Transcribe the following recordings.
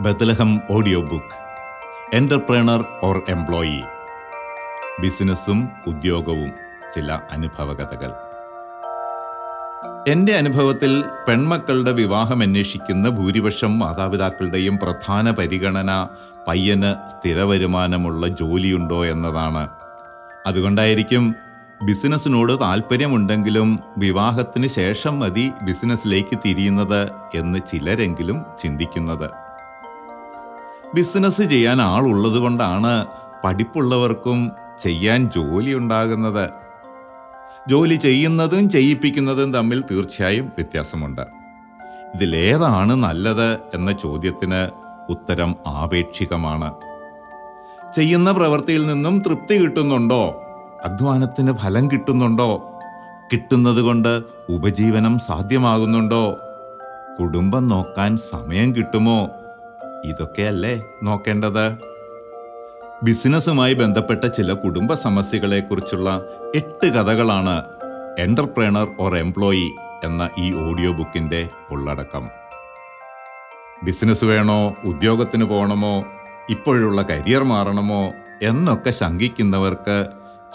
Bethlehem audio book. Entrepreneur or employee. ബിസിനസ്സും ഉദ്യോഗവും ചില അനുഭവകഥകൾ. എന്റെ അനുഭവത്തിൽ പെൺമക്കളുടെ വിവാഹം അന്വേഷിക്കുന്ന ഭൂരിപക്ഷം മാതാപിതാക്കളുടെയും പ്രധാന പരിഗണന പയ്യന് സ്ഥിരവരുമാനമുള്ള ജോലിയുണ്ടോ എന്നതാണ്. അതുകൊണ്ടായിരിക്കും ബിസിനസ്സിനോട് താല്പര്യമുണ്ടെങ്കിലും വിവാഹത്തിന് ശേഷം മതി ബിസിനസ്സിലേക്ക് തിരിയുന്നത് എന്ന് ചിലരെങ്കിലും ചിന്തിക്കുന്നത്. ബിസിനസ് ചെയ്യാൻ ആളുള്ളത് കൊണ്ടാണ് പഠിപ്പുള്ളവർക്കും ചെയ്യാൻ ജോലി ഉണ്ടാകുന്നത്. ജോലി ചെയ്യുന്നതും ചെയ്യിപ്പിക്കുന്നതും തമ്മിൽ തീർച്ചയായും വ്യത്യാസമുണ്ട്. ഇതിലേതാണ് നല്ലത് എന്ന ചോദ്യത്തിന് ഉത്തരം ആപേക്ഷികമാണ്. ചെയ്യുന്ന പ്രവൃത്തിയിൽ നിന്നും തൃപ്തി കിട്ടുന്നുണ്ടോ? അധ്വാനത്തിന് ഫലം കിട്ടുന്നുണ്ടോ? കിട്ടുന്നത് കൊണ്ട് ഉപജീവനം സാധ്യമാകുന്നുണ്ടോ? കുടുംബം നോക്കാൻ സമയം കിട്ടുമോ? ഇതൊക്കെയല്ലേ നോക്കേണ്ടത്? ബിസിനസ്സുമായി ബന്ധപ്പെട്ട ചില കുടുംബ സമസ്യകളെക്കുറിച്ചുള്ള എട്ട് കഥകളാണ് എന്റർപ്രണർ ഓർ എംപ്ലോയി എന്ന ഈ ഓഡിയോ ബുക്കിന്റെ ഉള്ളടക്കം. ബിസിനസ് വേണോ? ഉദ്യോഗത്തിന് പോകണമോ? ഇപ്പോഴുള്ള കരിയർ മാറണമോ? എന്നൊക്കെ ശങ്കിക്കുന്നവർക്ക്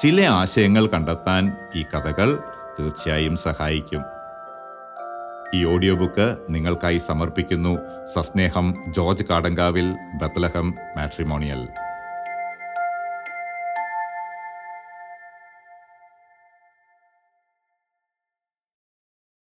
ചില ആശയങ്ങൾ കണ്ടെത്താൻ ഈ കഥകൾ തീർച്ചയായും സഹായിക്കും. ഈ ഓഡിയോ ബുക്ക് നിങ്ങൾക്കായി സമർപ്പിക്കുന്നു. സസ്നേഹം ജോർജ് കാടങ്കാവിൽ ബത്ലഹം മാട്രിമോണിയൽ.